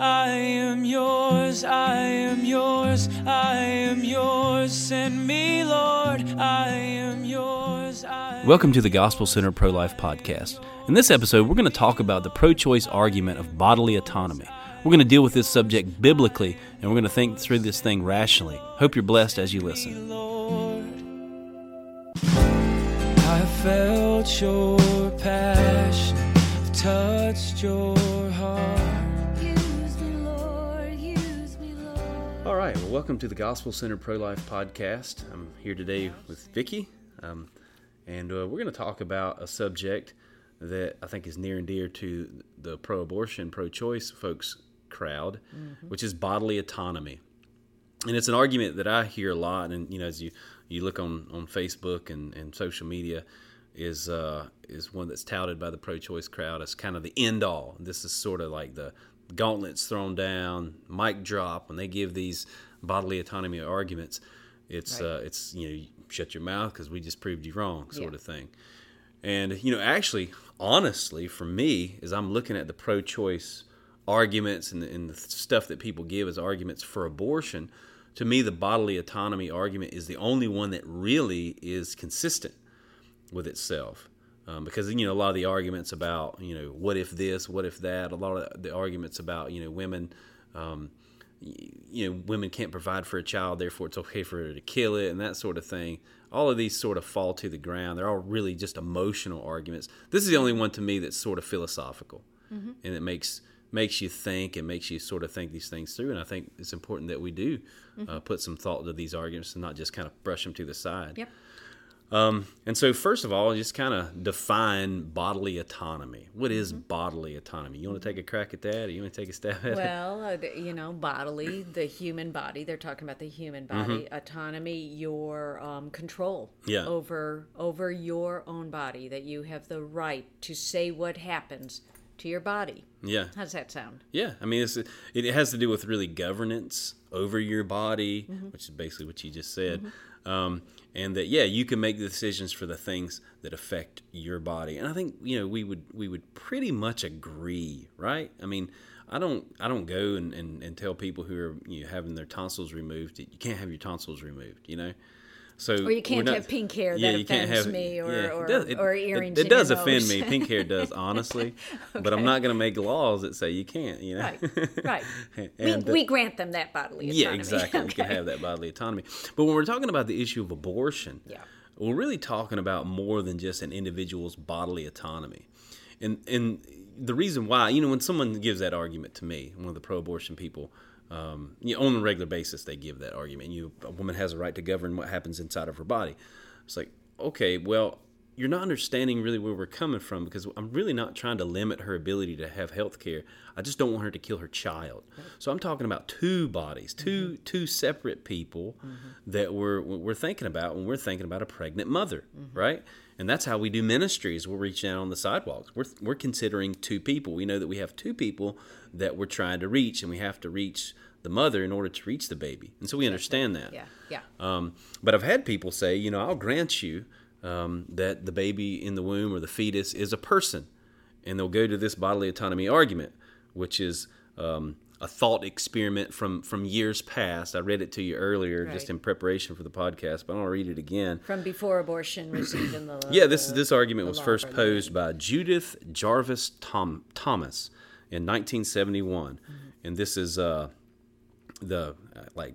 I am yours, I am yours, I am yours. Send me, Lord, I am yours. I Welcome to the Gospel Center Pro Life Podcast. In this episode, we're going to talk about the pro choice argument of bodily autonomy. We're going to deal with this subject biblically, and we're going to think through this thing rationally. Hope you're blessed as you listen. Lord. I felt your passion, touched your heart. Right, well, welcome to the Gospel Center Pro Life Podcast. I'm here today with Vicki, um, and uh, we're going to talk about a subject that I think is near and dear to the pro abortion, pro choice folks crowd, which is bodily autonomy. and it's an argument that I hear a lot, and you know, as you you look on on Facebook and, and social media, is uh, is one that's touted by the pro-choice crowd as kind of the end all. This is sort of like the gauntlets thrown down, mic drop when they give these bodily autonomy arguments. It's uh, it's you know, shut your mouth because we just proved you wrong, sort Yeah. of thing. And you know, actually, honestly, for me, as I'm looking at the pro-choice arguments and the, and the stuff that people give as arguments for abortion, to me, the bodily autonomy argument is the only one that really is consistent with itself. Um, because you know a lot of the arguments about you know what if this, what if that, a lot of the arguments about you know women, um, you know women can't provide for a child, therefore it's okay for her to kill it, and that sort of thing. All of these sort of fall to the ground. They're all really just emotional arguments. This is the only one to me that's sort of philosophical, and it makes makes you think and makes you sort of think these things through. And I think it's important that we do uh, put some thought to these arguments and not just kind of brush them to the side. Yep. Um, and so, first of all, just kind of define bodily autonomy. What is bodily autonomy? You want to take a crack at that, or you want to take a stab at it? Well, uh, you know, bodily, the human body. They're talking about the human body autonomy, your um, control Mm-hmm. Yeah. over over your own body. That you have the right to say what happens to your body. Yeah, How does that sound? yeah. I mean, it's, it has to do with really governance over your body, Mm-hmm. which is basically what you just said. Um, and that yeah, you can make the decisions for the things that affect your body. And I think you know we would we would pretty much agree, right? I mean. I don't. I don't go and, and, and tell people who are you know, having their tonsils removed that you can't have your tonsils removed. You know, so Or you can't we're have pink hair. Yeah, that you can't offends have me, or yeah, it or, does- it- or earrings. It, in does offend me. Pink hair does, honestly, but I'm not going to make laws that say you can't. You know, Right, right. and, we, we grant them that bodily autonomy. yeah, exactly. We can have that bodily autonomy. But when we're talking about the issue of abortion, Yeah. we're really talking about more than just an individual's bodily autonomy. And and the reason why, you know, when someone gives that argument to me, one of the pro-abortion people, um, you know, on a regular basis, they give that argument. You, a woman has a right to govern what happens inside of her body. It's like, okay, well, you're not understanding really where we're coming from because I'm really not trying to limit her ability to have health care. I just don't want her to kill her child. So I'm talking about two bodies, 2 mm-hmm. two separate people mm-hmm. that we're we're thinking about when we're thinking about a pregnant mother, mm-hmm. right? And that's how we do ministries. We're reaching out on the sidewalks. We're we're considering two people. We know that we have two people that we're trying to reach, and we have to reach the mother in order to reach the baby. And so we understand that. Yeah, yeah. Um, but I've had people say, you know, I'll grant you um, that the baby in the womb or the fetus is a person. And they'll go to this bodily autonomy argument, which is um, a thought experiment from, from years past. I read it to you earlier just in preparation for the podcast, but I want to read it again. From before abortion was even the Yeah, this this argument was first posed by Judith Jarvis Tom, Thomas in 1971, Mm-hmm. and this is uh, the uh, like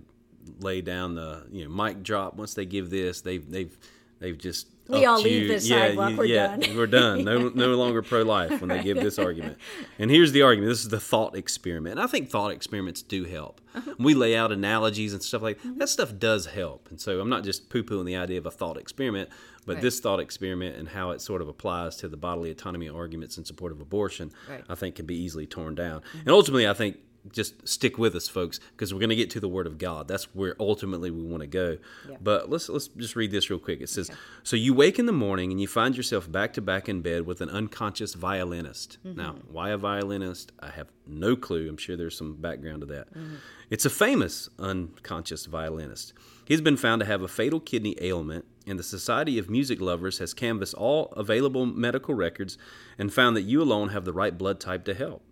lay down the you know mic drop. Once they give this, they've they've they've just We all leave you. the sidewalk, you- we're yeah, done. we're done. No no longer pro life when they give this argument. And here's the argument. This is the thought experiment. And I think thought experiments do help. Uh-huh. We lay out analogies and stuff like Mm-hmm. that. Stuff does help. And so I'm not just poo pooing the idea of a thought experiment, but Right. this thought experiment and how it sort of applies to the bodily autonomy arguments in support of abortion, Right. Mm-hmm. I think can be easily torn down. And ultimately, I think just stick with us, folks, because we're going to get to the Word of God. That's where ultimately we want to go. Yeah. But let's let's just read this real quick. It says, "So you wake in the morning and you find yourself back to back in bed with an unconscious violinist. Mm-hmm. Now, why a violinist? I have no clue. I'm sure there's some background to that. Mm-hmm. It's a famous unconscious violinist. He's been found to have a fatal kidney ailment." And the Society of Music Lovers has canvassed all available medical records and found that you alone have the right blood type to help.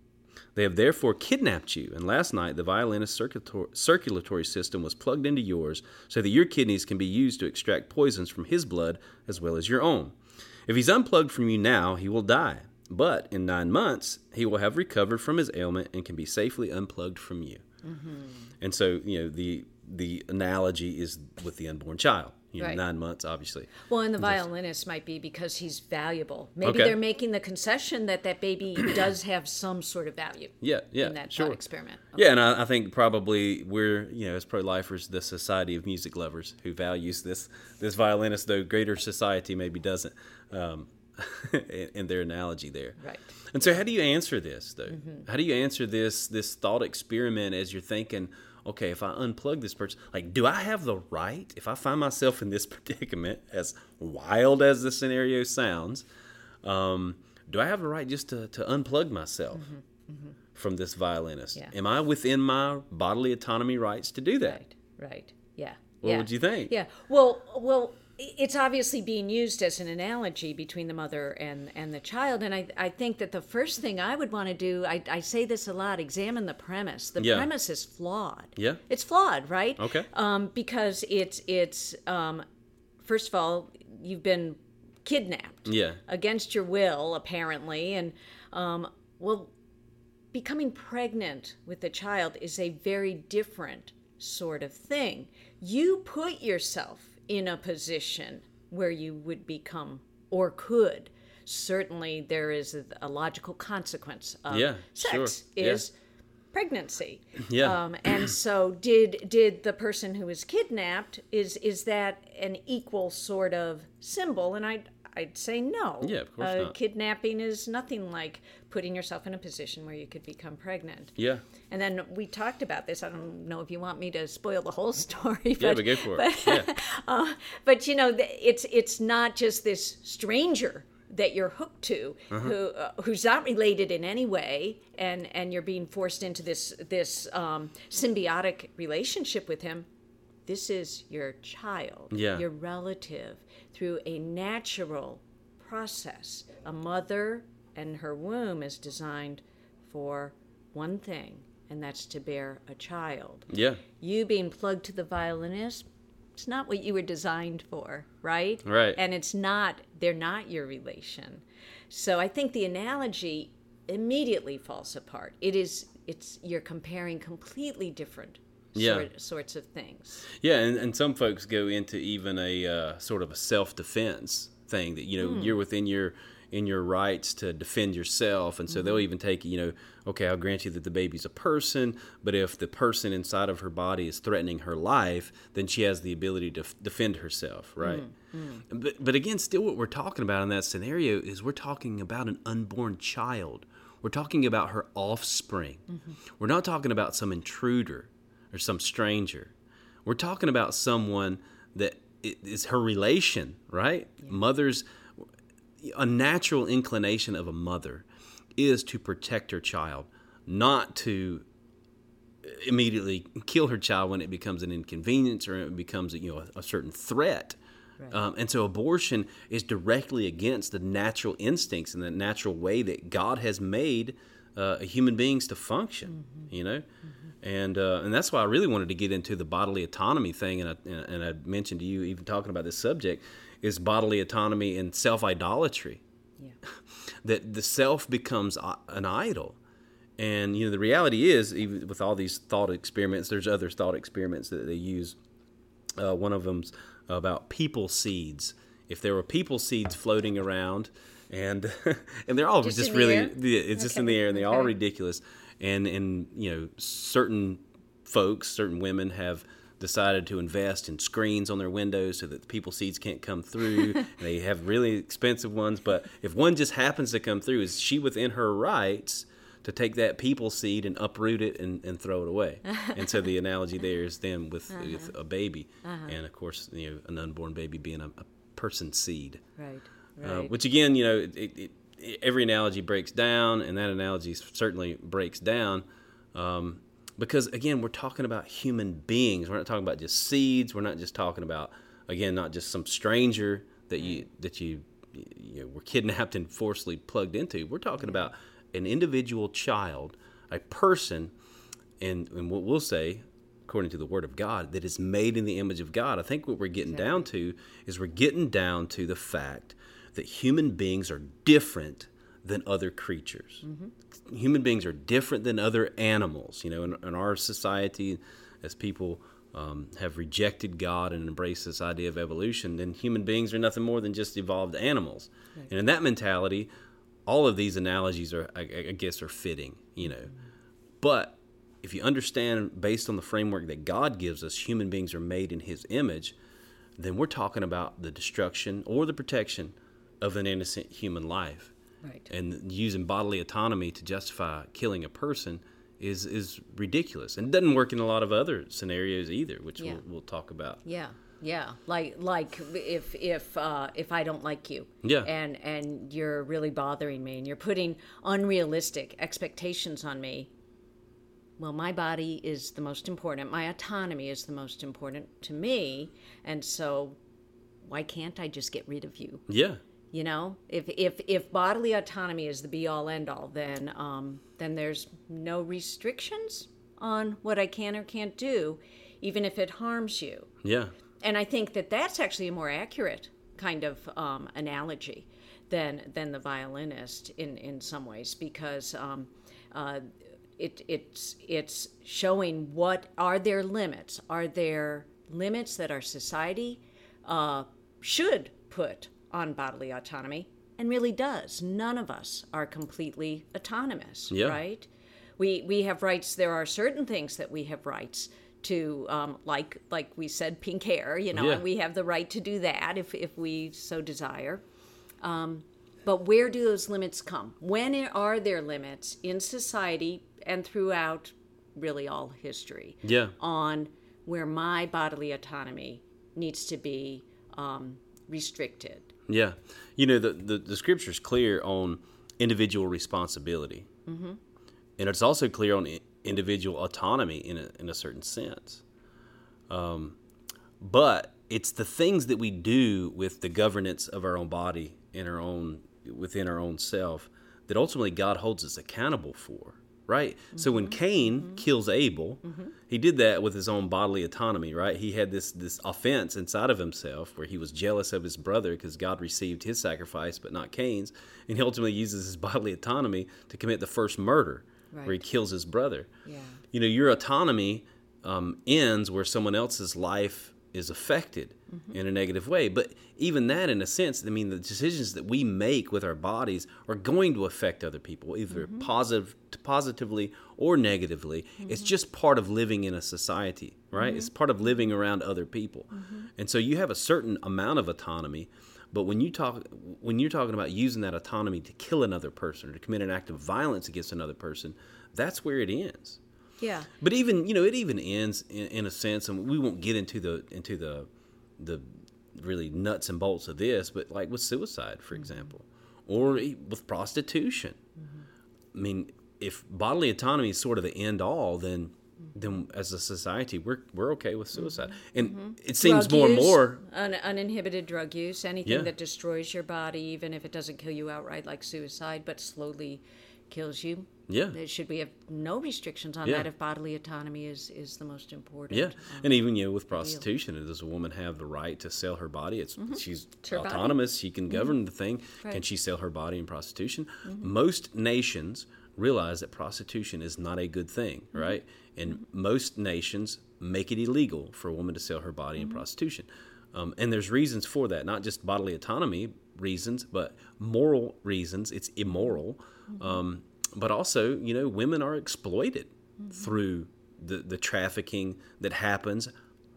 They have therefore kidnapped you, and last night the violinist's circulatory system was plugged into yours so that your kidneys can be used to extract poisons from his blood as well as your own. If he's unplugged from you now, he will die. But in nine months, he will have recovered from his ailment and can be safely unplugged from you. Mm-hmm. And so, you know, the the analogy is with the unborn child. You know, Right. nine months, obviously. Well, and the violinist might be because he's valuable. Maybe Okay. they're making the concession that that baby does have some sort of value Yeah, yeah, in that sure. thought experiment. Yeah, and I, I think probably we're, you know, as pro-lifers, the society of music lovers who values this this violinist, though greater society maybe doesn't, um, in, in their analogy there. Right. And so, how do you answer this, though? How do you answer this this thought experiment as you're thinking, okay, if I unplug this person, like, do I have the right, if I find myself in this predicament, as wild as the scenario sounds, um, do I have the right just to, to unplug myself from this violinist? Yeah. Am I within my bodily autonomy rights to do that? Right. Right. Yeah. What yeah. would you think? Yeah. Well, well, it's obviously being used as an analogy between the mother and and the child, and I I think that the first thing I would want to do, I I say this a lot, examine the premise. The Yeah. premise is flawed. Yeah. It's flawed, right? Okay. Um, because it's it's um, first of all, you've been kidnapped. Yeah. Against your will, apparently, and um, well, becoming pregnant with a child is a very different sort of thing. You put yourself in a position where you would become or could. Certainly, there is a, a logical consequence of Yeah, sex sure, yeah. is pregnancy. Yeah. Um, and so, did did the person who was kidnapped is is that an equal sort of symbol? And I I'd say no. Yeah, of course uh, not. Kidnapping is nothing like putting yourself in a position where you could become pregnant. Yeah. And then we talked about this. I don't know if you want me to spoil the whole story. But, Yeah, but go for it. But, yeah. uh, but you know, it's it's not just this stranger that you're hooked to, Uh-huh. who uh, who's not related in any way, and and you're being forced into this this um, symbiotic relationship with him. This is your child, Yeah. your relative, through a natural process. A mother and her womb is designed for one thing, and that's to bear a child Yeah. you being plugged to the violinist it's not what you were designed for right Right. and it's not they're not your relation so i think the analogy immediately falls apart it is it's you're comparing completely different Yeah. sort, sorts of things Yeah, and, and some folks go into even a uh, sort of a self defense thing that you know hmm. you're within your in your rights to defend yourself, and so they'll mm-hmm. even take you know okay, I'll grant you that the baby's a person, but if the person inside of her body is threatening her life, then she has the ability to f- defend herself, right? Mm-hmm. But but again, still what we're talking about in that scenario is we're talking about an unborn child. We're talking about her offspring. Mm-hmm. We're not talking about some intruder or some stranger. We're talking about someone that is her relation, right? Mother's a natural inclination of a mother is to protect her child, not to immediately kill her child when it becomes an inconvenience or it becomes you know a, a certain threat. Um, and so abortion is directly against the natural instincts and the natural way that God has made uh, human beings to function. You know, and uh, and that's why I really wanted to get into the bodily autonomy thing. And I, and I mentioned to you even talking about this subject is bodily autonomy and self idolatry yeah that the self becomes an idol. And you know the reality is, even with all these thought experiments, there's other thought experiments that they use. Uh, one of them's about people seeds. If there were people seeds floating around, and and they're all Just just, really, air? it's just in the air, and they're all ridiculous. And and you know certain folks, certain women have decided to invest in screens on their windows so that the people seeds can't come through. they have really expensive ones, but if one just happens to come through, is she within her rights to take that people seed and uproot it and, and throw it away? and so the analogy there is them with, with a baby, and of course, you know, an unborn baby being a, a person seed. right Uh, which again, you know, it, it, it, every analogy breaks down, and that analogy certainly breaks down. Um, because again, we're talking about human beings. We're not talking about just seeds. We're not just talking about again, not just some stranger that you that you you know, were kidnapped and forcibly plugged into. We're talking about an individual child a person, and, and what we'll say, according to the Word of God, that is made in the image of God. I think what we're getting down to is we're getting down to the fact that human beings are different than other creatures. Human beings are different than other animals. You know, in, in our society, as people um, have rejected God and embraced this idea of evolution, then human beings are nothing more than just evolved animals. And in that mentality, all of these analogies are, I, I guess, are fitting. You know, but if you understand based on the framework that God gives us, human beings are made in His image, then we're talking about the destruction or the protection of an innocent human life. Right. And using bodily autonomy to justify killing a person is is ridiculous, and doesn't work in a lot of other scenarios either, which Yeah. we'll, we'll talk about. Yeah, yeah. Like like if if uh, if I don't like you, Yeah. and and you're really bothering me, and you're putting unrealistic expectations on me. Well, my body is the most important. My autonomy is the most important to me, and so why can't I just get rid of you? Yeah, You know, if if if bodily autonomy is the be all end all, then um, then there's no restrictions on what I can or can't do, even if it harms you. Yeah, and I think that that's actually a more accurate kind of um, analogy than than the violinist in in some ways because um, uh, it it's it's showing what are their limits? Are there limits that our society uh, should put on bodily autonomy and really does. None of us are completely autonomous Yeah. right? We we have rights. There are certain things that we have rights to um, like like we said pink hair you know Yeah. and we have the right to do that if if we so desire. Um, but where do those limits come? When are there limits in society and throughout really all history yeah, on where my bodily autonomy needs to be um, restricted yeah. You know, the the, the scripture's clear on individual responsibility, mm-hmm. and it's also clear on individual autonomy in a in a certain sense. Um, but it's the things that we do with the governance of our own body in our own within our own self that ultimately God holds us accountable for. Right? So when mm-hmm. Cain mm-hmm. kills Abel, mm-hmm. he did that with his own bodily autonomy, right? He had this this offense inside of himself where he was jealous of his brother because God received his sacrifice but not Cain's, and he ultimately uses his bodily autonomy to commit the first murder where he kills his brother. Yeah. You know, your autonomy um, ends where someone else's life is affected Mm-hmm. in a negative way. But even that, in a sense, I mean, the decisions that we make with our bodies are going to affect other people, either mm-hmm. positive, positively or negatively. It's mm-hmm. just part of living in a society, right? It's part of living around other people, and so you have a certain amount of autonomy. But when you talk, when you're talking about using that autonomy to kill another person or to commit an act of violence against another person, that's where it ends. yeah But even you know, it even ends in, in a sense, and we won't get into the into the the really nuts and bolts of this, but like with suicide, for mm-hmm. example, or with prostitution. I mean, if bodily autonomy is sort of the end all, then mm-hmm. then as a society, we're we're okay with mm-hmm. suicide, and it seems Drug more and more. un- uninhibited drug use anything Yeah. that destroys your body even if it doesn't kill you outright like suicide but slowly kills you Yeah. There should we have no restrictions on Yeah. that if bodily autonomy is is the most important Yeah, um, and even you know with prostitution, does a woman have the right to sell her body? It's mm-hmm. she's her body. autonomous. She can mm-hmm. govern the thing. Can she sell her body in prostitution? Mm-hmm. Most nations realize that prostitution is not a good thing, right? And most nations make it illegal for a woman to sell her body in prostitution. Um, and there's reasons for that, not just bodily autonomy reasons, but moral reasons. It's immoral. Um, but also, you know, women are exploited mm-hmm. through the, the trafficking that happens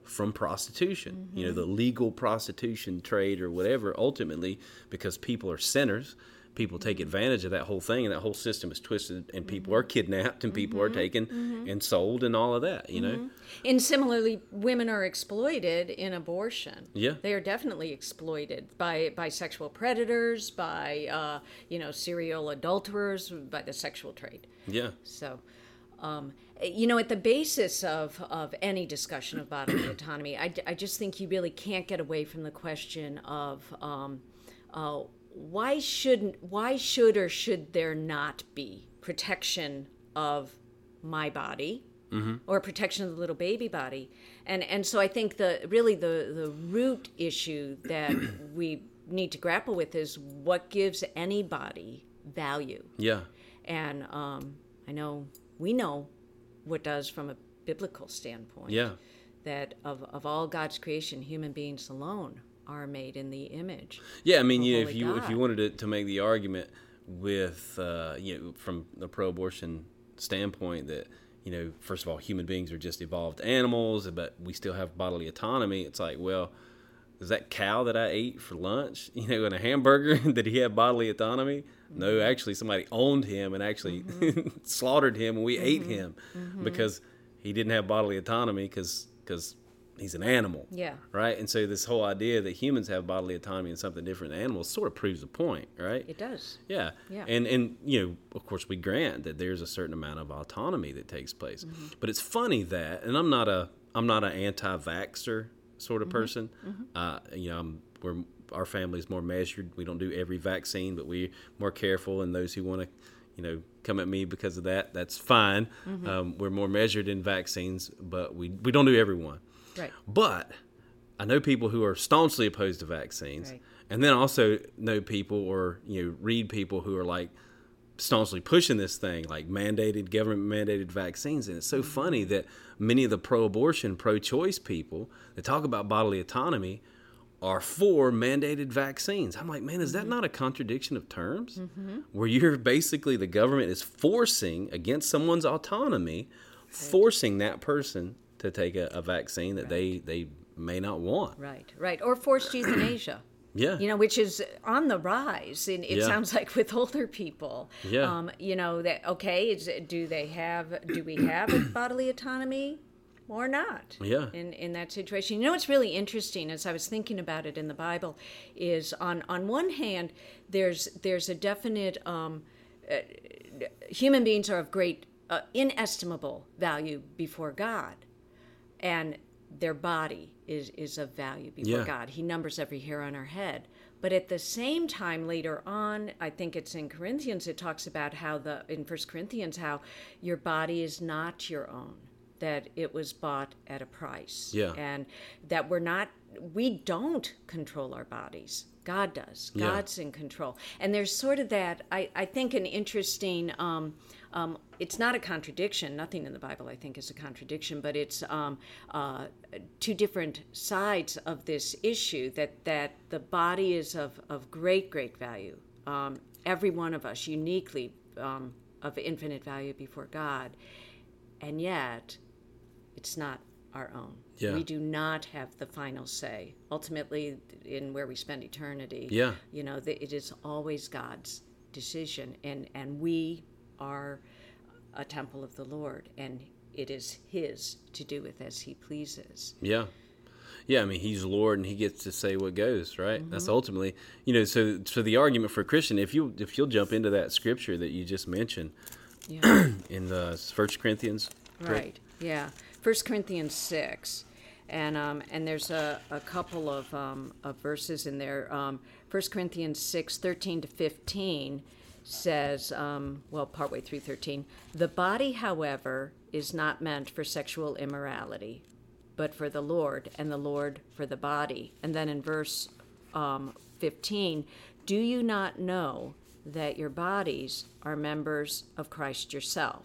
from prostitution, you know, mm-hmm. the legal prostitution trade or whatever, ultimately, because people are sinners. People take advantage of that whole thing, and that whole system is twisted, and people are kidnapped, and people are taken and sold, and all of that, you know? and similarly women are exploited in abortion Yeah. they are definitely exploited by by sexual predators by uh, you know serial adulterers by the sexual trade Yeah. So, um, you know, at the basis of, of any discussion of bodily autonomy, I, I just think you really can't get away from the question of um, uh, why shouldn't why should or should there not be protection of my body or protection of the little baby body and and so i think the really the the root issue that we need to grapple with is what gives anybody value Yeah. and um, i know we know what does from a biblical standpoint Yeah. that of, of all god's creation human beings alone are made in the image Yeah, I mean, you know, if you if you wanted to, to make the argument with uh, you know from the pro-abortion standpoint that you know first of all human beings are just evolved animals, but we still have bodily autonomy. It's like, well, is that cow that I ate for lunch, you know, in a hamburger, did he have bodily autonomy? No, Mm-hmm. actually, somebody owned him and actually slaughtered him, and we ate Mm-hmm. him because he didn't have bodily autonomy because because he's an animal yeah right? And so this whole idea that humans have bodily autonomy and something different than animals sort of proves the point, right? it does yeah. Yeah. And and you know, of course, we grant that there's a certain amount of autonomy that takes place. Mm-hmm. But it's funny that, and I'm not a I'm not an anti-vaxxer sort Mm-hmm. of person. Uh, you know, I'm, we're our family's more measured. We don't do every vaccine, but we're more careful. And those who want to, you know, come at me because of that, that's fine. Mm-hmm. Um, we're more measured in vaccines, but we we don't do every one. Right But I know people who are staunchly opposed to vaccines, Right. and then also know people or you know read people who are like staunchly pushing this thing, like mandated government mandated vaccines. And it's so mm-hmm. funny that many of the pro-abortion, pro-choice people that talk about bodily autonomy are for mandated vaccines. I'm like, man, is that mm-hmm. not a contradiction of terms? Mm-hmm. Where you're basically the government is forcing against someone's autonomy, forcing that person to take a, a vaccine that they they may not want. right right or forced euthanasia Yeah. you know, which is on the rise. And it Yeah. sounds like with older people. Yeah. Um, you know that okay? Is, do they have? Do we have bodily autonomy? Or not? Yeah. In in that situation, you know what's really interesting, as I was thinking about it in the Bible, is on on one hand, there's there's a definite um, uh, human beings are of great uh, inestimable value before God, and their body is is of value before Yeah. God. He numbers every hair on our head. But at the same time, later on, I think it's in Corinthians, it talks about how the in First Corinthians how your body is not your own, that it was bought at a price, Yeah. and that we're not we don't control our bodies. God does. Yeah. God's in control. And there's sort of that, I, I think, an interesting, um, um, it's not a contradiction. Nothing in the Bible, I think, is a contradiction, but it's um, uh, two different sides of this issue that, that the body is of, of great, great value. Um, every one of us uniquely um, of infinite value before God. And yet, it's not our own. Yeah. We do not have the final say. Ultimately, in where we spend eternity, Yeah. you know, it is always God's decision, and and we are a temple of the Lord, and it is His to do with as He pleases. Yeah. Yeah, I mean he's Lord and he gets to say what goes, right? Mm-hmm. That's ultimately, you know, so so the argument for a Christian, if you if you'll jump into that scripture that you just mentioned Yeah. in the First Corinthians, Right. Yeah. First Corinthians six, and um, and there's a, a couple of, um, of verses in there. Um, First Corinthians six thirteen to fifteen says, um, well, partway through thirteen, the body, however, is not meant for sexual immorality, but for the Lord, and the Lord for the body. And then in verse um, fifteen, do you not know that your bodies are members of Christ yourself?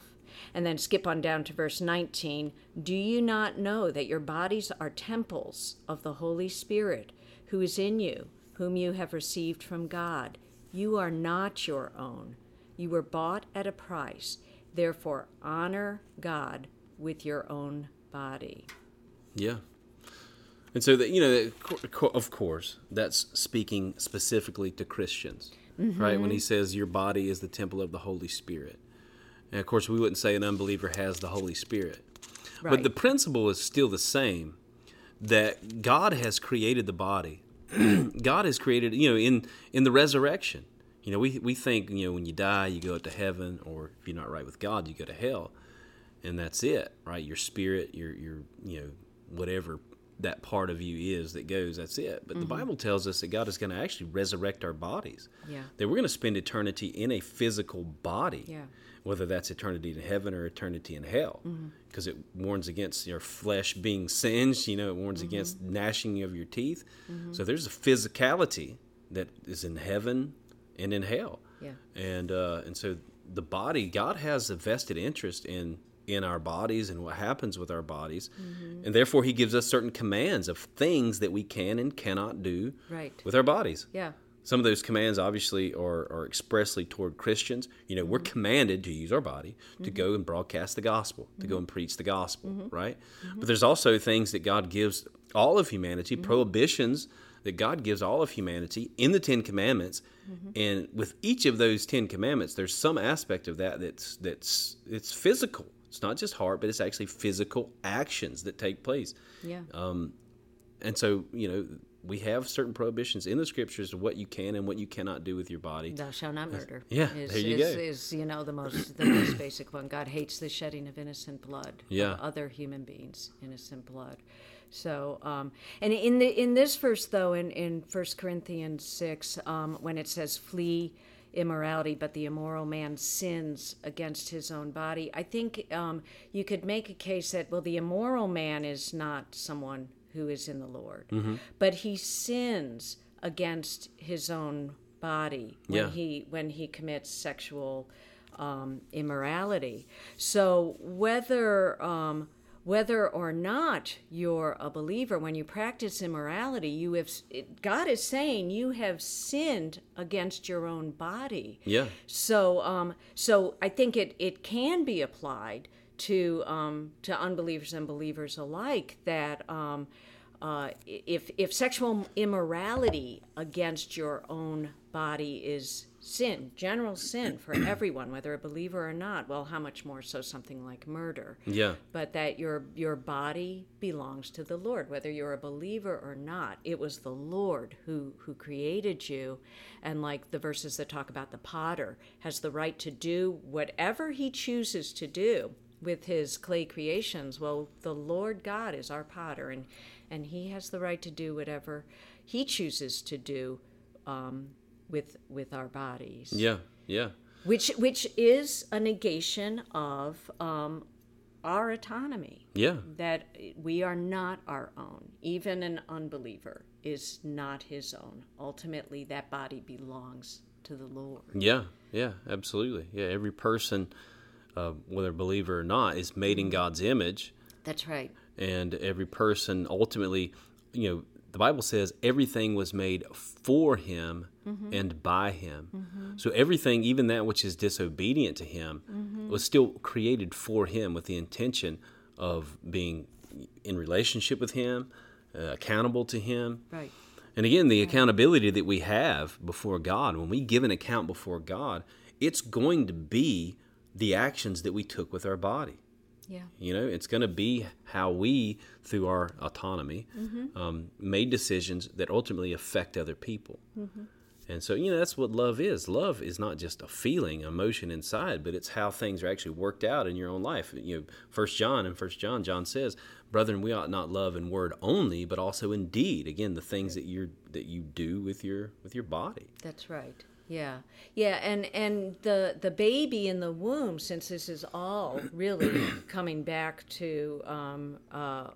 And then skip on down to verse 19. Do you not know that your bodies are temples of the Holy Spirit who is in you, whom you have received from God? You are not your own. You were bought at a price. Therefore, honor God with your own body. Yeah. And so that you know, that, co- co- of course, that's speaking specifically to Christians, right? When he mm-hmm. says your body is the temple of the Holy Spirit, and of course, we wouldn't say an unbeliever has the Holy Spirit, but the principle is still the same. That God has created the body. God has created, you know, in in the resurrection. You know, we we think, you know, when you die, you go up to heaven, or if you're not right with God, you go to hell and that's it, right? Your spirit, your your you know whatever that part of you is that goes, that's it. But the mm-hmm. Bible tells us that God is going to actually resurrect our bodies. Yeah. That we're going to spend eternity in a physical body. Yeah. Whether that's eternity in heaven or eternity in hell. Mm-hmm. Because it warns against your flesh being singed, you know, it warns mm-hmm. against gnashing of your teeth. So there's a physicality that is in heaven and in hell. Yeah. And uh, and so the body, God has a vested interest in in our bodies and what happens with our bodies, Mm-hmm. and therefore He gives us certain commands of things that we can and cannot do Right. with our bodies. Yeah. Some of those commands obviously are, are expressly toward Christians. You know, we're Mm-hmm. commanded to use our body to go and broadcast the gospel, to Mm-hmm. go and preach the gospel, right? But there's also things that God gives all of humanity, Mm-hmm. prohibitions that God gives all of humanity in the Ten Commandments. Mm-hmm. And with each of those Ten Commandments, there's some aspect of that that's that's it's physical. It's not just heart, but it's actually physical actions that take place. Yeah. And so, you know, we have certain prohibitions in the scriptures of what you can and what you cannot do with your body. Thou shalt not murder. Yeah, is, there you is, go. Is you know the most the most basic one. God hates the shedding of innocent blood. Yeah. Of other human beings, innocent blood. So, um, and in the in this verse though, in in First Corinthians six, um, when it says flee immorality, but the immoral man sins against his own body, I think um, you could make a case that well, the immoral man is not someone who is in the Lord, Mm-hmm. but he sins against his own body when Yeah. he when he commits sexual um, immorality. So whether um, whether or not you're a believer, when you practice immorality, you have it, God is saying you have sinned against your own body. Yeah. So, um, so I think it, it can be applied to um, to unbelievers and believers alike that um, uh, if if sexual immorality against your own body is sin, general sin for everyone, whether a believer or not, well, how much more so something like murder? Yeah. but that your your body belongs to the Lord whether you're a believer or not it was the Lord who who created you and like the verses that talk about the potter has the right to do whatever he chooses to do with his clay creations well the Lord God is our potter and and he has the right to do whatever he chooses to do um, with with our bodies Yeah. Yeah. which which is a negation of um, our autonomy Yeah. that we are not our own even an unbeliever is not his own ultimately that body belongs to the lord Yeah. Yeah. Absolutely. Yeah. Every person, uh, whether a believer or not, is made in God's image. that's right and every person ultimately, you know, the Bible says everything was made for him mm-hmm. and by him. Mm-hmm. So everything, even that which is disobedient to him, mm-hmm. was still created for him with the intention of being in relationship with him, uh, accountable to him. right And again, the accountability that we have before God, when we give an account before God, it's going to be the actions that we took with our body. Yeah You know, it's going to be how we, through our autonomy, Mm-hmm. um, made decisions that ultimately affect other people. Mm-hmm. And so, you know, that's what love is. Love is not just a feeling, emotion inside, but it's how things are actually worked out in your own life. You know, First John and First John, John says, "Brethren, we ought not love in word only, but also in deed." Again, the things that you that you do with your with your body. That's right. Yeah, yeah, and and the the baby in the womb, since this is all really coming back to, um, uh,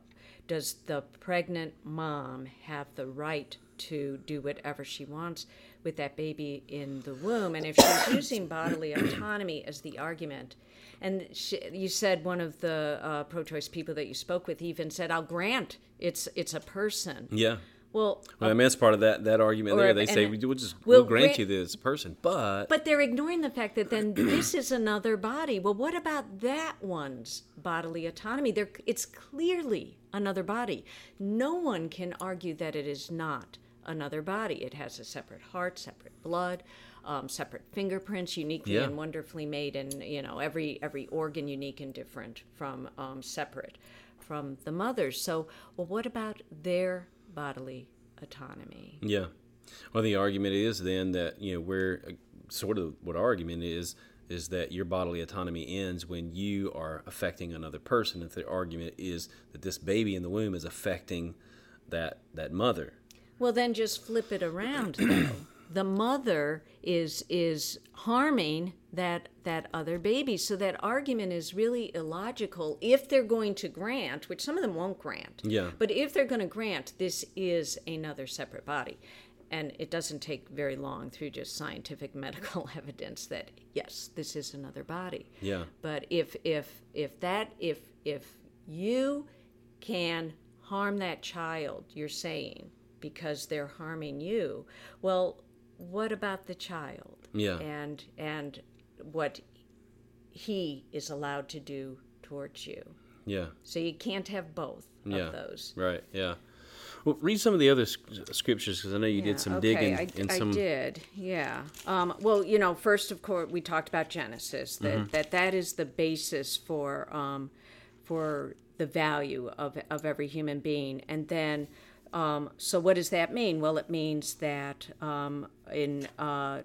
does the pregnant mom have the right to do whatever she wants with that baby in the womb? And if she's using bodily autonomy as the argument, and she, you said one of the uh, pro-choice people that you spoke with even said, "I'll grant it's it's a person." Yeah. Well, Well, I mean, that's part of that that argument there. They say and- we'll just We'll we'll grant gra- you a person, but But they're ignoring the fact that then this is another body. Well, what about that one's bodily autonomy? There, it's clearly another body. No one can argue that it is not another body. It has a separate heart, separate blood, um, separate fingerprints, uniquely Yeah. and wonderfully made, and you know every every organ unique and different from um, separate from the mother's. So, well, what about their bodily autonomy? Yeah. Well, the argument is then that you know we're uh, sort of what our argument is is that your bodily autonomy ends when you are affecting another person. If the argument is that this baby in the womb is affecting that that mother. Well, then just flip it around, though. the mother is is harming that that other baby. So that argument is really illogical if they're going to grant, which some of them won't grant. Yeah. But if they're going to grant, this is another separate body. And it doesn't take very long through just scientific medical evidence that yes, this is another body. Yeah. But if if if that if if you can harm that child, you're saying because they're harming you, well, what about the child? Yeah. And and what he is allowed to do towards you. Yeah. So you can't have both Yeah. of those. Right. Yeah. Well, read some of the other scriptures because I know you did some okay, digging I, in I some. did, yeah. Um, well, you know, first of course, we talked about Genesis. That Mm-hmm. that, that is the basis for um, for the value of of every human being, and then. Um, so what does that mean? Well, it means that um, in uh,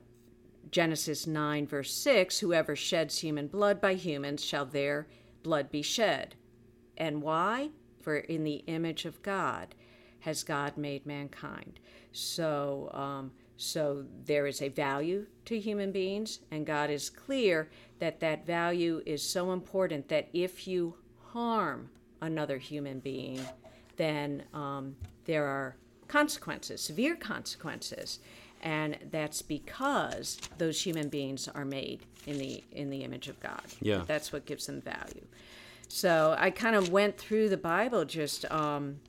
Genesis 9, verse 6, whoever sheds human blood by humans shall their blood be shed. And why? For in the image of God has God made mankind. So, um, so there is a value to human beings, and God is clear that that value is so important that if you harm another human being, then um, there are consequences, severe consequences, and that's because those human beings are made in the in the image of God. Yeah. that's what gives them value. So I kind of went through the Bible just um,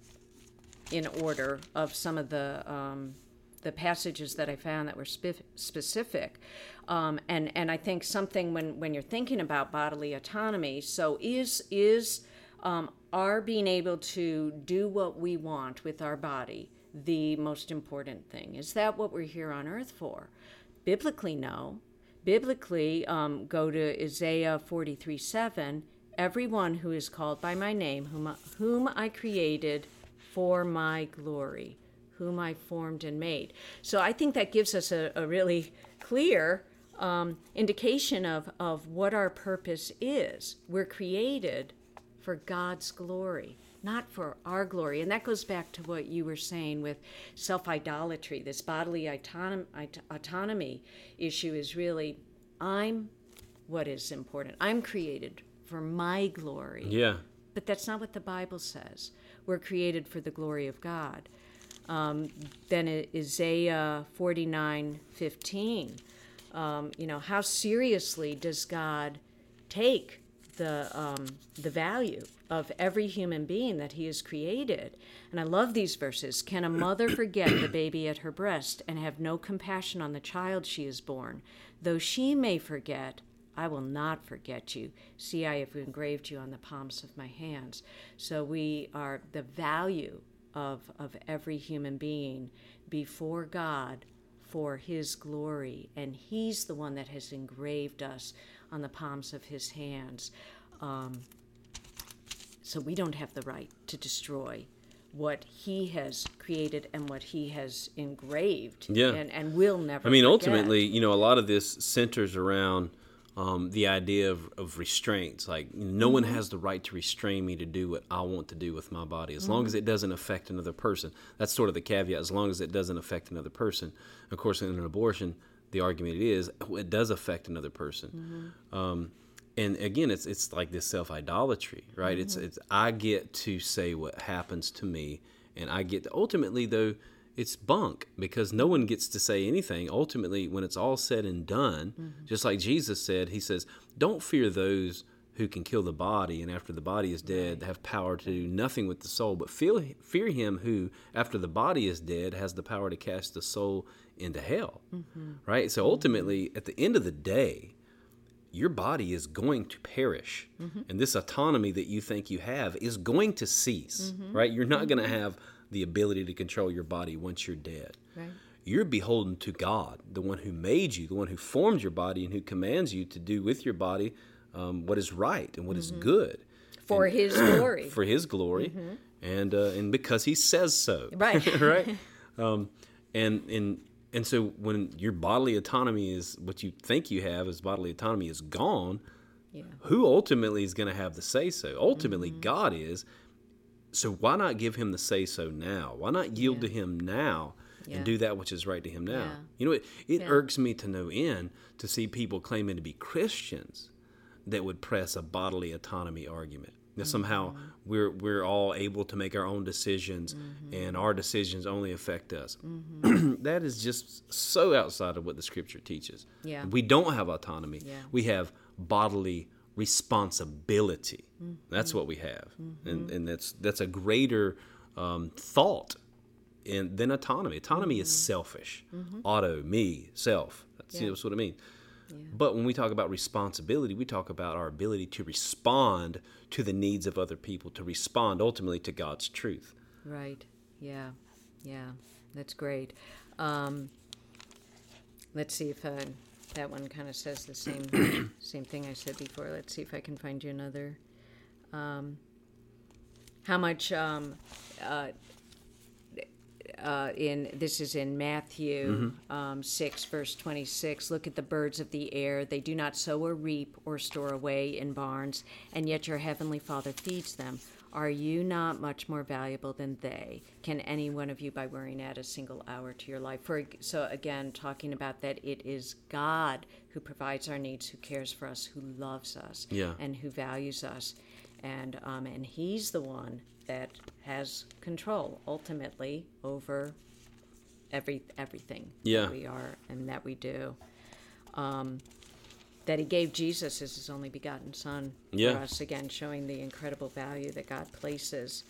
in order of some of the um, the passages that I found that were spe- specific, um, and and I think something when when you're thinking about bodily autonomy, so is is um, our being able to do what we want with our body the most important thing? Is that what we're here on earth for? Biblically, no. Biblically, um, go to Isaiah 43 7. Everyone who is called by my name, whom whom I created for my glory, whom I formed and made. So I think that gives us a, a really clear um, indication of, of what our purpose is. We're created for God's glory, not for our glory. And that goes back to what you were saying with self idolatry. This bodily autonom- autonomy issue is really I'm what is important. I'm created for my glory. Yeah. But that's not what the Bible says. We're created for the glory of God. Um, then Isaiah 49 15. Um, you know, how seriously does God take the, um, the value of every human being that He has created? And I love these verses. Can a mother forget the baby at her breast and have no compassion on the child she has born? Though she may forget, I will not forget you. See, I have engraved you on the palms of my hands. So we are the value of, of every human being before God for his glory. And he's the one that has engraved us on the palms of his hands. Um, so we don't have the right to destroy what he has created and what he has engraved Yeah. and, and will never I mean, forget. ultimately, you know, a lot of this centers around um, the idea of, of restraints. Like, no one Mm-hmm. has the right to restrain me to do what I want to do with my body, as long as it doesn't affect another person. That's sort of the caveat, as long as it doesn't affect another person. Of course, in an abortion, the argument is it does affect another person. Um, and again, it's it's like this self idolatry, right? It's it's I get to say what happens to me, and I get to, ultimately though it's bunk because no one gets to say anything. Ultimately, when it's all said and done, mm-hmm. just like Jesus said, He says, "Don't fear those." Who can kill the body, and after the body is dead, have power to do nothing with the soul, but feel, fear him who, after the body is dead, has the power to cast the soul into hell. Mm-hmm. Right? So ultimately, at the end of the day, your body is going to perish. Mm-hmm. And this autonomy that you think you have is going to cease. Right? You're not going to have the ability to control your body once you're dead Right. you're beholden to god the one who made you the one who formed your body and who commands you to do with your body um, what is right and what is good for his glory. for his glory and uh, and because he says so Right. right um, and and and so when your bodily autonomy is what you think you have as bodily autonomy is gone, Yeah. who ultimately is going to have the say so? Ultimately, God is. So why not give him the say so now? Why not yield to him now Yeah. and do that which is right to him now? Yeah. You know, it, it Yeah. irks me to no end to see people claiming to be Christians that would press a bodily autonomy argument. That somehow Mm-hmm. we're we're all able to make our own decisions Mm-hmm. and our decisions only affect us. that is just so outside of what the scripture teaches. Yeah. We don't have autonomy. Yeah. We have bodily responsibility. Mm-hmm. That's what we have, and and that's that's a greater um, thought in than autonomy. Autonomy is Mm-hmm. selfish. Auto, me, self. That's, Yeah. that's what I mean. But when we talk about responsibility, we talk about our ability to respond to the needs of other people, to respond ultimately to God's truth. Right. Yeah. Yeah. That's great. Um, let's see if uh, that one kind of says the same same thing I said before. Let's see if I can find you another. Um, how much um, uh, uh, in this is in Matthew um, six verse twenty six. Look at the birds of the air; they do not sow or reap or store away in barns, and yet your heavenly Father feeds them. Are you not much more valuable than they? Can any one of you, by worrying, add a single hour to your life? For so again, talking about that, it is God who provides our needs, who cares for us, who loves us, Yeah. and who values us, and um, and He's the one that has control ultimately over every everything Yeah. that we are and that we do. Um, that He gave Jesus as His only begotten Son Yeah. for us again, showing the incredible value that God places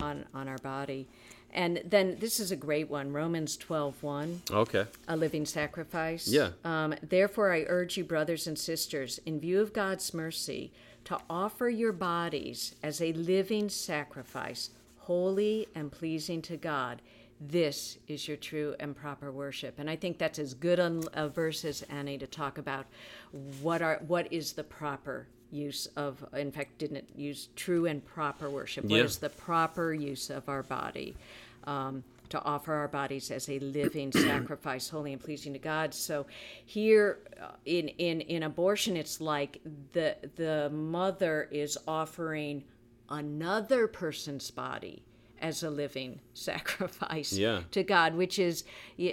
on on our body. And then this is a great one, Romans twelve one Okay. a living sacrifice. Yeah. Um, Therefore, I urge you, brothers and sisters, in view of God's mercy, to offer your bodies as a living sacrifice, holy and pleasing to God. This is your true and proper worship, and I think that's as good a, a verse as any to talk about what are what is the proper use of. In fact, didn't it use true and proper worship? What Yeah. is the proper use of our body? Um, to offer our bodies as a living sacrifice, holy and pleasing to God. So, here uh, in in in abortion, it's like the the mother is offering another person's body as a living sacrifice Yeah. to God, which is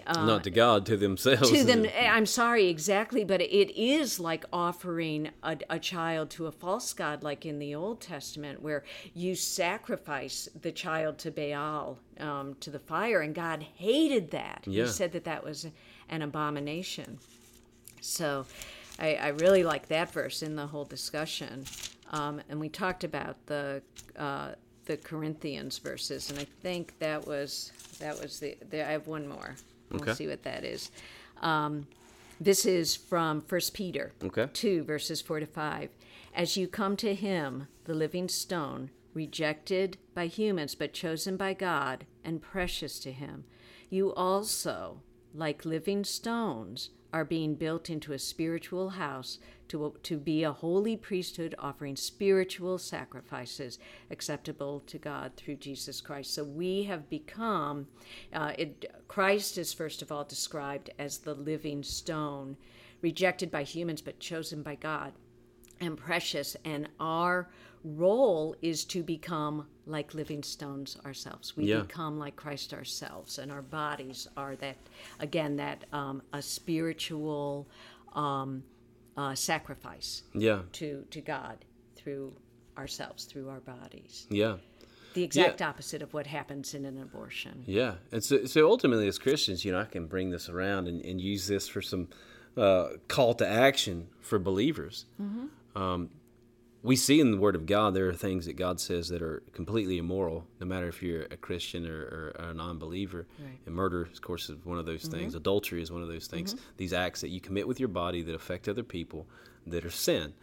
uh, Not to God, to themselves. to them i'm sorry exactly but it is like offering a, a child to a false god like in the old testament where you sacrifice the child to baal um, to the fire and god hated that Yeah. he said that that was an abomination so I, I really like that verse in the whole discussion. Um, and we talked about the uh, the Corinthians verses, and I think that was that was the. the I have one more. Okay. We'll see what that is. Um, this is from First Peter Okay. two verses four to five. As you come to Him, the living stone, rejected by humans but chosen by God and precious to Him, you also, like living stones, are being built into a spiritual house to, to be a holy priesthood offering spiritual sacrifices acceptable to God through Jesus Christ. So we have become, uh, it, Christ is first of all described as the living stone, rejected by humans but chosen by God and precious. And our role is to become like living stones ourselves. We Yeah. become like Christ ourselves, and our bodies are that, again, that um, a spiritual um, uh, sacrifice Yeah. to, to God through ourselves, through our bodies. Yeah. The exact opposite of what happens in an abortion. Yeah, and so, so ultimately, as Christians, you know, I can bring this around and, and use this for some uh, call to action for believers. Um, we see in the Word of God there are things that God says that are completely immoral, no matter if you're a Christian or, or a non-believer. Right. And murder, of course, is one of those things. Adultery is one of those things. These acts that you commit with your body that affect other people that are sin.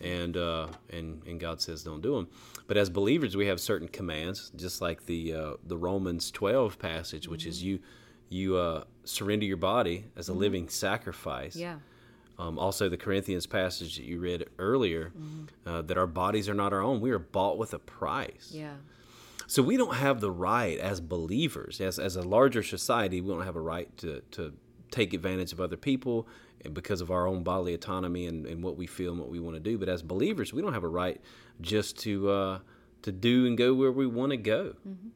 And, uh, and and God says don't do them, but as believers we have certain commands, just like the uh, the Romans twelve passage, which is you you uh, surrender your body as a living sacrifice. Yeah. Um, also, the Corinthians passage that you read earlier, uh, that our bodies are not our own. We are bought with a price. Yeah. So we don't have the right as believers, as, as a larger society, we don't have a right to, to take advantage of other people because of our own bodily autonomy and, and what we feel and what we want to do. But as believers, we don't have a right just to uh, to do and go where we want to go. Mm-hmm.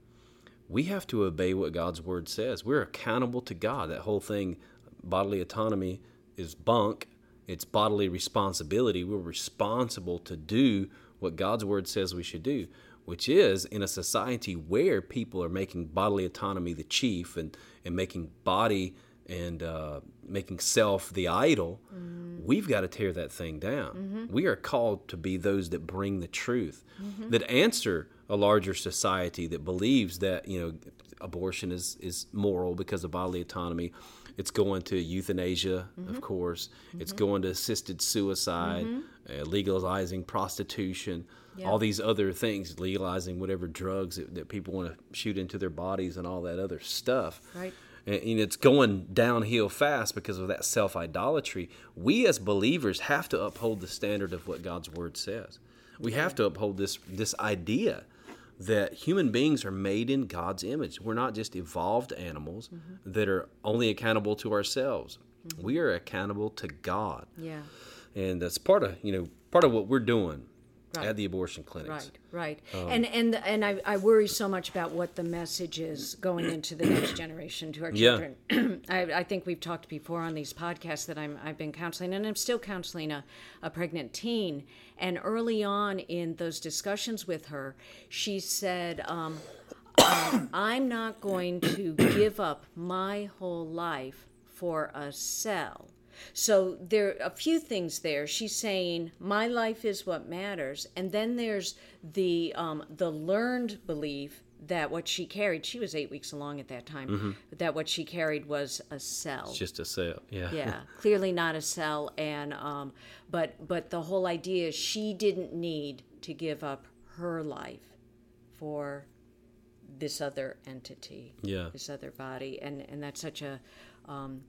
We have to obey what God's word says. We're accountable to God. That whole thing, bodily autonomy, is bunk. It's bodily responsibility. We're responsible to do what God's word says we should do, which is in a society where people are making bodily autonomy the chief and, and making body and uh, making self the idol, mm-hmm. we've got to tear that thing down. Mm-hmm. We are called to be those that bring the truth, mm-hmm. that answer a larger society that believes that you know abortion is is moral because of bodily autonomy. It's going to euthanasia, of mm-hmm. course. It's mm-hmm. going to assisted suicide, mm-hmm. uh, legalizing prostitution. Yeah. all these other things, legalizing whatever drugs that, that people want to shoot into their bodies and all that other stuff. Right and, it's going downhill fast because of that self idolatry. We as believers have to uphold the standard of what God's word says. We have to uphold this this idea that human beings are made in God's image. We're not just evolved animals mm-hmm. that are only accountable to ourselves. Mm-hmm. We are accountable to God. Yeah. And that's part of, you know, part of what we're doing right. at the abortion clinics. Right, right. Um, and and and I, I worry so much about what the message is going into the next generation to our children. Yeah. I, I think we've talked before on these podcasts that I'm I've been counseling and I'm still counseling a, a pregnant teen. And early on in those discussions with her, she said, um, um, I'm not going to give up my whole life for a cell so there are a few things there. She's saying my life is what matters, and then there's the um, the learned belief that what she carried she was eight weeks along at that time mm-hmm. that what she carried was a cell. It's just a cell yeah. Yeah clearly not a cell. And um, but but the whole idea is she didn't need to give up her life for this other entity yeah. this other body. And and that's such a um,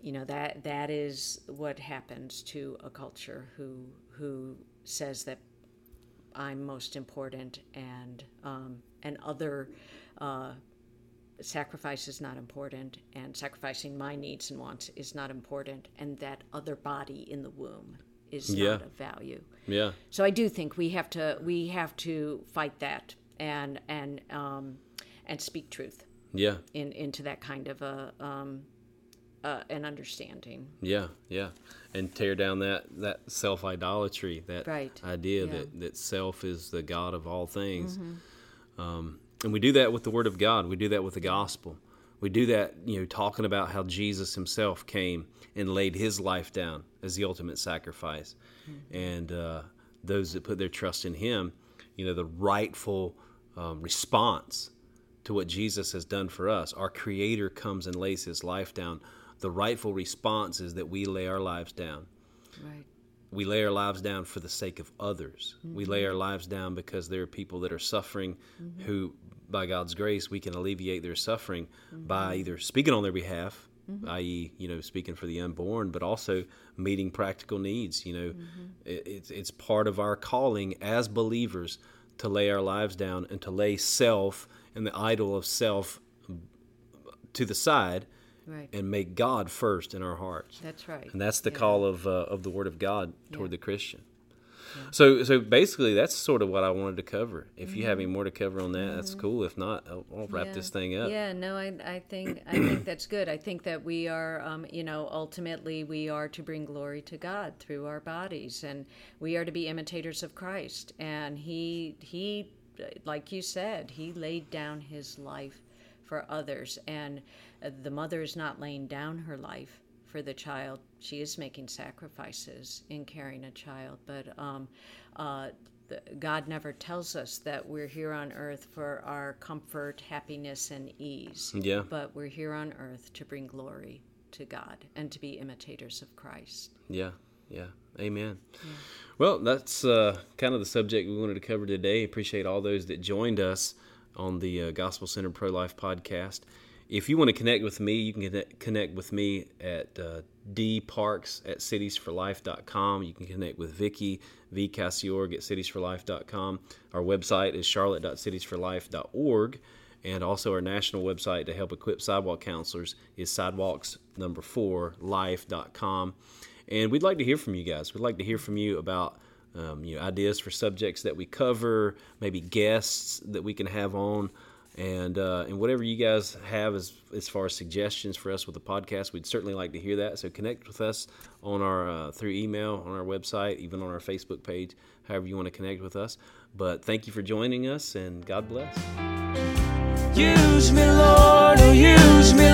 you know that that is what happens to a culture who who says that I'm most important and um, and other uh, sacrifice is not important and sacrificing my needs and wants is not important and that other body in the womb is yeah. not of value. Yeah. So I do think we have to we have to fight that and and um, and speak truth. Yeah. In into that kind of a um, uh, an understanding. Yeah, yeah, and tear down that that self idolatry, that right. idea yeah. that that self is the god of all things. Mm-hmm. Um, and we do that with the Word of God. We do that with the gospel. We do that, you know, talking about how Jesus Himself came and laid His life down as the ultimate sacrifice, mm-hmm. and uh, those that put their trust in Him, you know, the rightful um, response to what Jesus has done for us. Our Creator comes and lays His life down the rightful response is that we lay our lives down. Right. We lay our lives down for the sake of others. Mm-hmm. We lay our lives down because there are people that are suffering mm-hmm. who, by God's grace, we can alleviate their suffering mm-hmm. by either speaking on their behalf, mm-hmm. i.e., you know, speaking for the unborn, but also meeting practical needs. You know, mm-hmm. it, it's, it's part of our calling as believers to lay our lives down and to lay self and the idol of self to the side right. and make God first in our hearts. That's right. And that's the yeah. call of uh, of the Word of God toward yeah. the Christian. Yeah. So, so basically, that's sort of what I wanted to cover. If mm-hmm. you have any mm-hmm. more to cover on that, mm-hmm. that's cool. If not, I'll, I'll wrap this thing up. Yeah, no, I, I think I think that's good. I think that we are, um, you know, ultimately we are to bring glory to God through our bodies, and we are to be imitators of Christ. And he he, like you said, he laid down his life for others, and the mother is not laying down her life for the child. She is making sacrifices in carrying a child, but um, uh, the, God never tells us that we're here on earth for our comfort, happiness, and ease. Yeah. But we're here on earth to bring glory to God and to be imitators of Christ. Yeah. Yeah. Amen. Yeah. Well, that's uh, kind of the subject we wanted to cover today. Appreciate all those that joined us on the uh, Gospel Center Pro Life podcast. If you want to connect with me, you can connect with me at uh, dparks at citiesforlife.com. You can connect with Vicky, vcassiorg at citiesforlife.com. Our website is charlotte.citiesforlife.org. And also, our national website to help equip sidewalk counselors is sidewalks number four life.com. And we'd like to hear from you guys. We'd like to hear from you about um, you know, ideas for subjects that we cover, maybe guests that we can have on, and uh, and whatever you guys have as as far as suggestions for us with the podcast, we'd certainly like to hear that. So connect with us on our uh, through email, on our website, even on our Facebook page, however you want to connect with us. But thank you for joining us, and God bless. Use me, Lord, oh, use me,